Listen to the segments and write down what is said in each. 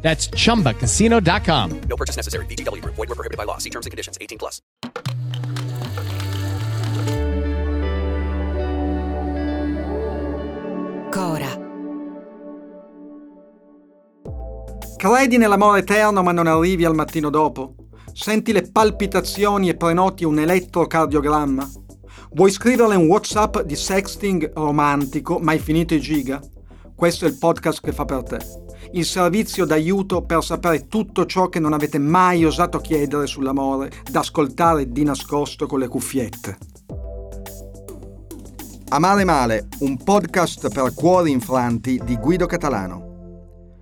That's chumbacasino.com. No purchase necessary. VGW Group. Void were prohibited by law. See terms and conditions. 18 plus. Cora. Credi nell'amore eterno ma non arrivi al mattino dopo? Senti le palpitazioni e prenoti un elettrocardiogramma? Vuoi scriverle un WhatsApp di sexting romantico ma hai finito i giga? Questo è il podcast che fa per te. Il servizio d'aiuto per sapere tutto ciò che non avete mai osato chiedere sull'amore, da ascoltare di nascosto con le cuffiette. Amare male, un podcast per cuori infranti di Guido Catalano.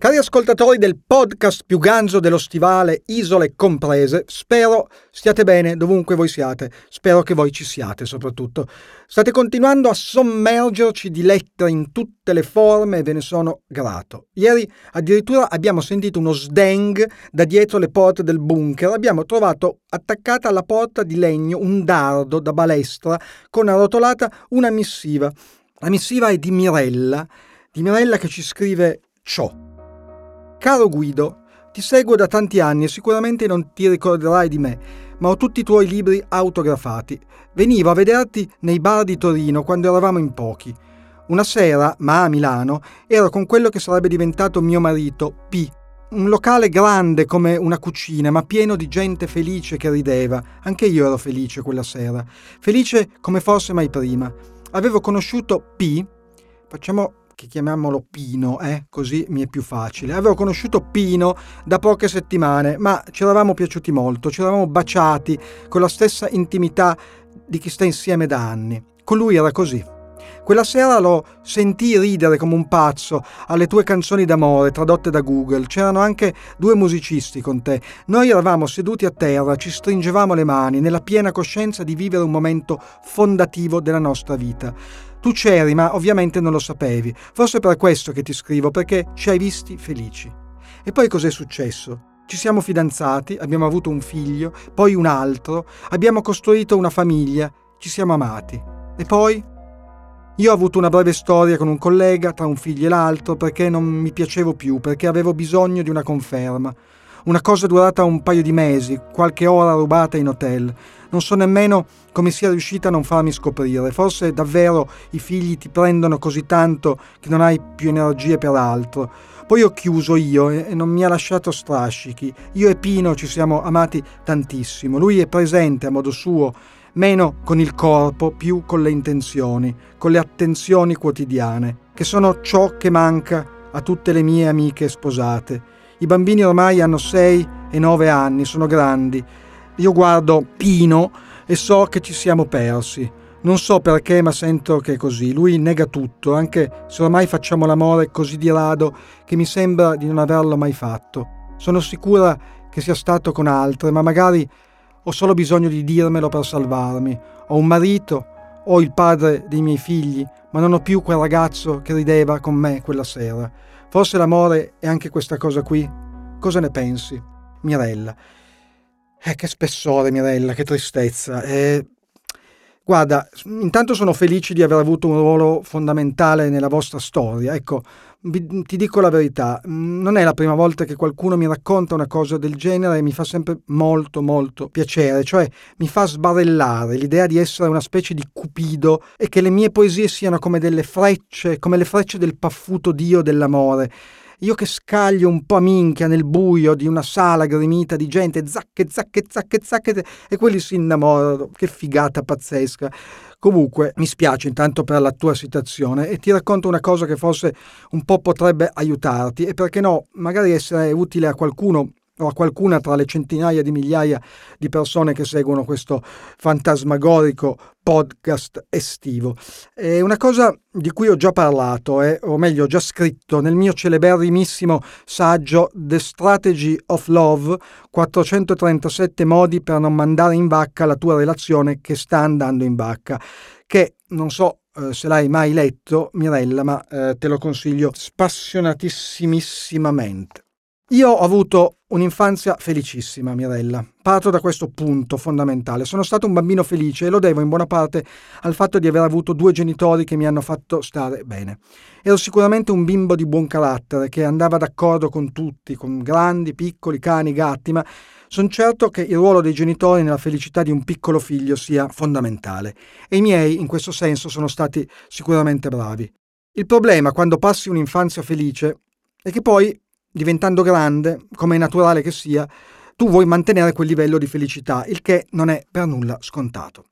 Cari ascoltatori del podcast più ganzo dello stivale, isole comprese, spero stiate bene dovunque voi siate, spero che voi ci siate soprattutto. State continuando a sommergerci di lettere in tutte le forme e ve ne sono grato. Ieri addirittura abbiamo sentito uno sdeng da dietro le porte del bunker, abbiamo trovato attaccata alla porta di legno un dardo da balestra con arrotolata una missiva. La missiva è di Mirella, di Mirella che ci scrive ciò. Caro Guido, ti seguo da tanti anni e sicuramente non ti ricorderai di me, ma ho tutti i tuoi libri autografati. Venivo a vederti nei bar di Torino quando eravamo in pochi. Una sera, ma a Milano, ero con quello che sarebbe diventato mio marito, P. Un locale grande come una cucina, ma pieno di gente felice che rideva. Anche io ero felice quella sera. Felice come forse mai prima. Avevo conosciuto P. Facciamo che chiamiamolo Pino, eh? così mi è più facile. Avevo conosciuto Pino da poche settimane, ma ci eravamo piaciuti molto, ci eravamo baciati con la stessa intimità di chi sta insieme da anni. Con lui era così. Quella sera lo sentii ridere come un pazzo alle tue canzoni d'amore tradotte da Google. C'erano anche due musicisti con te. Noi eravamo seduti a terra, ci stringevamo le mani, nella piena coscienza di vivere un momento fondativo della nostra vita. Tu c'eri, ma ovviamente non lo sapevi. Forse per questo che ti scrivo, perché ci hai visti felici. E poi cos'è successo? Ci siamo fidanzati, abbiamo avuto un figlio, poi un altro, abbiamo costruito una famiglia, ci siamo amati. E poi? Io ho avuto una breve storia con un collega tra un figlio e l'altro perché non mi piacevo più, perché avevo bisogno di una conferma. Una cosa durata un paio di mesi, qualche ora rubata in hotel. Non so nemmeno come sia riuscita a non farmi scoprire. Forse davvero i figli ti prendono così tanto che non hai più energie per altro. Poi ho chiuso io e non mi ha lasciato strascichi. Io e Pino ci siamo amati tantissimo. Lui è presente a modo suo, meno con il corpo, più con le intenzioni, con le attenzioni quotidiane, che sono ciò che manca a tutte le mie amiche sposate. I bambini ormai hanno 6 e 9 anni, sono grandi. Io guardo Pino e so che ci siamo persi. Non so perché, ma sento che è così. Lui nega tutto, anche se ormai facciamo l'amore così di rado che mi sembra di non averlo mai fatto. Sono sicura che sia stato con altre, ma magari ho solo bisogno di dirmelo per salvarmi. Ho un marito, ho il padre dei miei figli, ma non ho più quel ragazzo che rideva con me quella sera. Forse l'amore è anche questa cosa qui? Cosa ne pensi? Mirella. Eh, che spessore, Mirella, che tristezza. Eh, guarda, intanto sono felice di aver avuto un ruolo fondamentale nella vostra storia. Ecco, vi, ti dico la verità, non è la prima volta che qualcuno mi racconta una cosa del genere e mi fa sempre molto molto piacere, cioè mi fa sbarellare l'idea di essere una specie di cupido e che le mie poesie siano come delle frecce, come le frecce del paffuto dio dell'amore. Io che scaglio un po' a minchia nel buio di una sala gremita di gente, zacche, zacche, zacche, zacche, e quelli si innamorano. Che figata pazzesca. Comunque, mi spiace intanto per la tua situazione e ti racconto una cosa che forse un po' potrebbe aiutarti e perché no, magari essere utile a qualcuno o a qualcuna tra le centinaia di migliaia di persone che seguono questo fantasmagorico podcast estivo. È una cosa di cui ho già parlato, eh, o meglio, ho già scritto nel mio celeberrimissimo saggio The Strategy of Love, 437 modi per non mandare in vacca la tua relazione che sta andando in vacca, che non so eh, se l'hai mai letto, Mirella, ma eh, te lo consiglio spassionatissimamente. Io ho avuto un'infanzia felicissima, Mirella. Parto da questo punto fondamentale. Sono stato un bambino felice e lo devo in buona parte al fatto di aver avuto due genitori che mi hanno fatto stare bene. Ero sicuramente un bimbo di buon carattere che andava d'accordo con tutti, con grandi, piccoli, cani, gatti, ma sono certo che il ruolo dei genitori nella felicità di un piccolo figlio sia fondamentale e i miei in questo senso sono stati sicuramente bravi. Il problema quando passi un'infanzia felice è che poi diventando grande, come è naturale che sia, tu vuoi mantenere quel livello di felicità, il che non è per nulla scontato.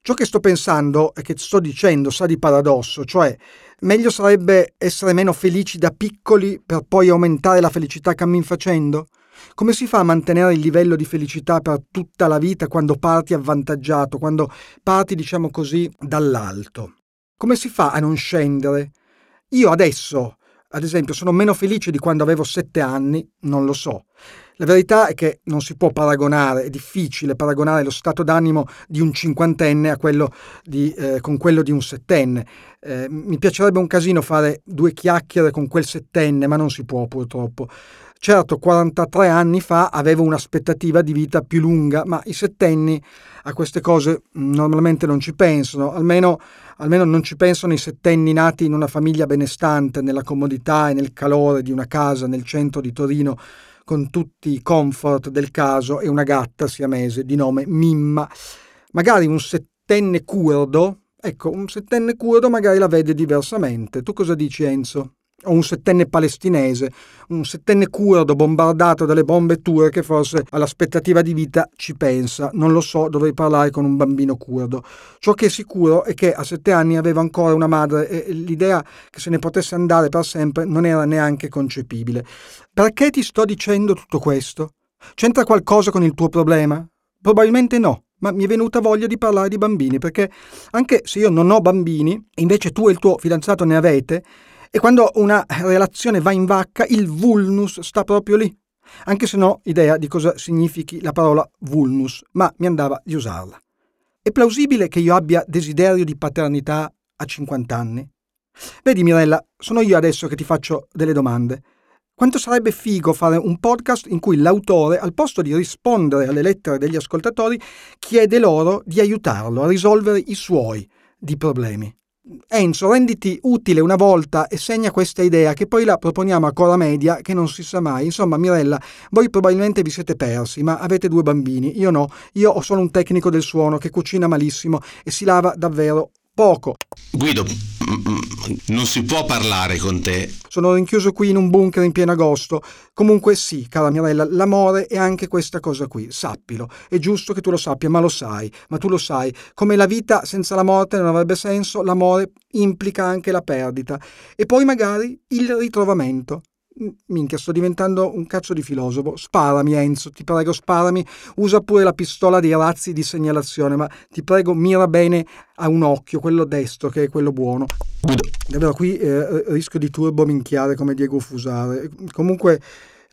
Ciò che sto pensando e che sto dicendo sa di paradosso, cioè meglio sarebbe essere meno felici da piccoli per poi aumentare la felicità cammin facendo? Come si fa a mantenere il livello di felicità per tutta la vita quando parti avvantaggiato, quando parti, diciamo così, dall'alto? Come si fa a non scendere? Io adesso, ad esempio, sono meno felice di quando avevo sette anni? Non lo so. La verità è che non si può paragonare, è difficile paragonare lo stato d'animo di un cinquantenne quello di, eh, con quello di un settenne. Eh, mi piacerebbe un casino fare due chiacchiere con quel settenne, ma non si può purtroppo. Certo, 43 anni fa avevo un'aspettativa di vita più lunga, ma i settenni a queste cose normalmente non ci pensano, almeno, almeno non ci pensano i settenni nati in una famiglia benestante, nella comodità e nel calore di una casa nel centro di Torino, con tutti i comfort del caso e una gatta siamese di nome Mimma. Magari un settenne curdo, ecco, un settenne curdo magari la vede diversamente. Tu cosa dici Enzo? O un settenne palestinese, un settenne curdo bombardato dalle bombe turche forse all'aspettativa di vita ci pensa, non lo so, dovrei parlare con un bambino curdo. Ciò che è sicuro è che a sette anni aveva ancora una madre e l'idea che se ne potesse andare per sempre non era neanche concepibile. Perché ti sto dicendo tutto questo? C'entra qualcosa con il tuo problema? Probabilmente no ma mi è venuta voglia di parlare di bambini, perché anche se io non ho bambini, invece tu e il tuo fidanzato ne avete, e quando una relazione va in vacca, il vulnus sta proprio lì. Anche se non ho idea di cosa significhi la parola vulnus, ma mi andava di usarla. È plausibile che io abbia desiderio di paternità a 50 anni? Vedi Mirella, sono io adesso che ti faccio delle domande. Quanto sarebbe figo fare un podcast in cui l'autore, al posto di rispondere alle lettere degli ascoltatori, chiede loro di aiutarlo a risolvere i suoi di problemi. Enzo, renditi utile una volta e segna questa idea che poi la proponiamo a Cora Media che non si sa mai. Insomma, Mirella, voi probabilmente vi siete persi, ma avete due bambini. Io no, io ho solo un tecnico del suono che cucina malissimo e si lava davvero poco. Guido, non si può parlare con te. Sono rinchiuso qui in un bunker in pieno agosto. Comunque sì, cara Mirella, l'amore è anche questa cosa qui, sappilo. È giusto che tu lo sappia, ma lo sai, ma tu lo sai. Come la vita senza la morte non avrebbe senso, l'amore implica anche la perdita. E poi magari il ritrovamento. Minchia, sto diventando un cazzo di filosofo. Sparami, Enzo, ti prego, sparami. Usa pure la pistola dei razzi di segnalazione, ma ti prego, mira bene a un occhio, quello destro, che è quello buono. Davvero, qui eh, rischio di turbo minchiare come Diego Fusare. Comunque,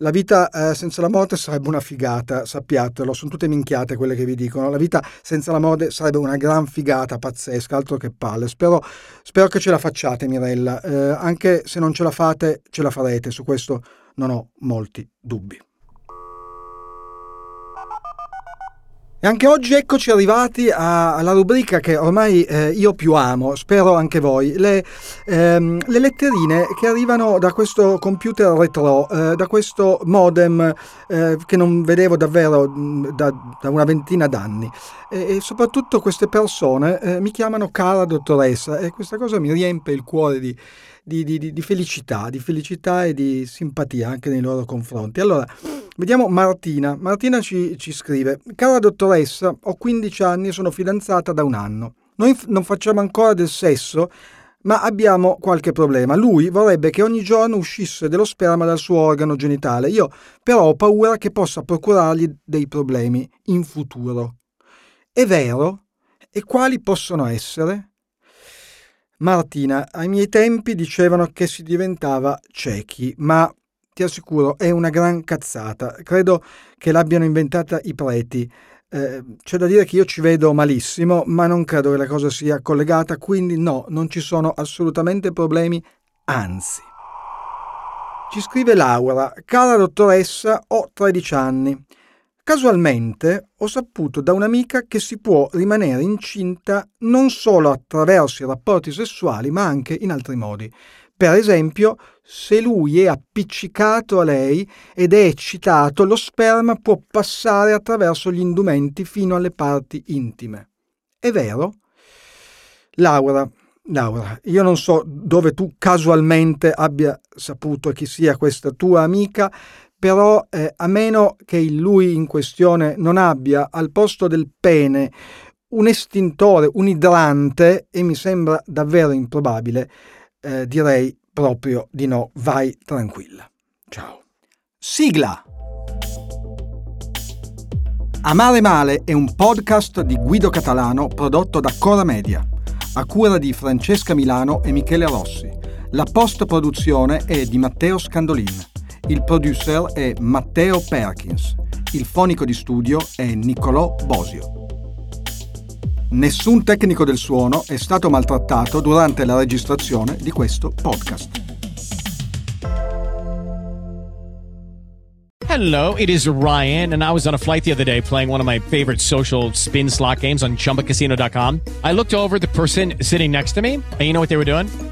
la vita eh, senza la morte sarebbe una figata, sappiatelo, sono tutte minchiate quelle che vi dicono. La vita senza la morte sarebbe una gran figata, pazzesca, altro che palle. Spero, spero che ce la facciate, Mirella. Eh, anche se non ce la fate, ce la farete, su questo non ho molti dubbi. E anche oggi eccoci arrivati a, alla rubrica che ormai eh, io più amo, spero anche voi, le, ehm, le, letterine che arrivano da questo computer retro, eh, da questo modem eh, che non vedevo davvero da, da una ventina d'anni. E, e soprattutto queste persone eh, mi chiamano cara dottoressa e questa cosa mi riempie il cuore di, di, di, di felicità, di felicità e di simpatia anche nei loro confronti. Allora, Vediamo Martina. Martina ci, ci, scrive: Cara dottoressa, ho 15 anni e sono fidanzata da un anno. Noi non facciamo ancora del sesso, ma abbiamo qualche problema. Lui vorrebbe che ogni giorno uscisse dello sperma dal suo organo genitale. Io però ho paura che possa procurargli dei problemi in futuro. È vero? E quali possono essere? Martina, ai miei tempi dicevano che si diventava ciechi, ma ti assicuro è una gran cazzata. Credo che l'abbiano inventata i preti. Eh, c'è da dire che io ci vedo malissimo, ma non credo che la cosa sia collegata, quindi no, non ci sono assolutamente problemi, anzi. Ci scrive Laura, cara dottoressa, ho 13 anni. Casualmente ho saputo da un'amica che si può rimanere incinta non solo attraverso i rapporti sessuali, ma anche in altri modi. Per esempio, se lui è appiccicato a lei ed è eccitato, lo sperma può passare attraverso gli indumenti fino alle parti intime. È vero? Laura, Laura, io non so dove tu casualmente abbia saputo chi sia questa tua amica, però eh, a meno che lui in questione non abbia al posto del pene un estintore, un idrante, e mi sembra davvero improbabile, eh, direi proprio di no, vai tranquilla. Ciao. Sigla! Amare Male è un podcast di Guido Catalano prodotto da Cora Media, a cura di Francesca Milano e Michele Rossi. La post-produzione è di Matteo Scandolin. Il producer è Matteo Perkins. Il fonico di studio è Niccolò Bosio. Nessun tecnico del suono è stato maltrattato durante la registrazione di questo podcast. Hello, it is Ryan, and I was on a flight the other day playing one of my favorite social spin slot games on chumbacasino.com. I looked over the person sitting next to me, and you know what they were doing?